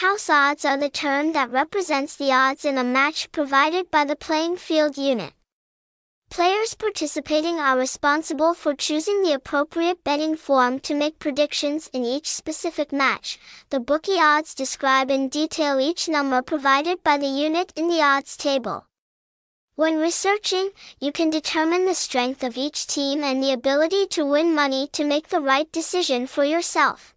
House odds are the term that represents the odds in a match provided by the playing field unit. Players participating are responsible for choosing the appropriate betting form to make predictions in each specific match. The bookie odds describe in detail each number provided by the unit in the odds table. When researching, you can determine the strength of each team and the ability to win money to make the right decision for yourself.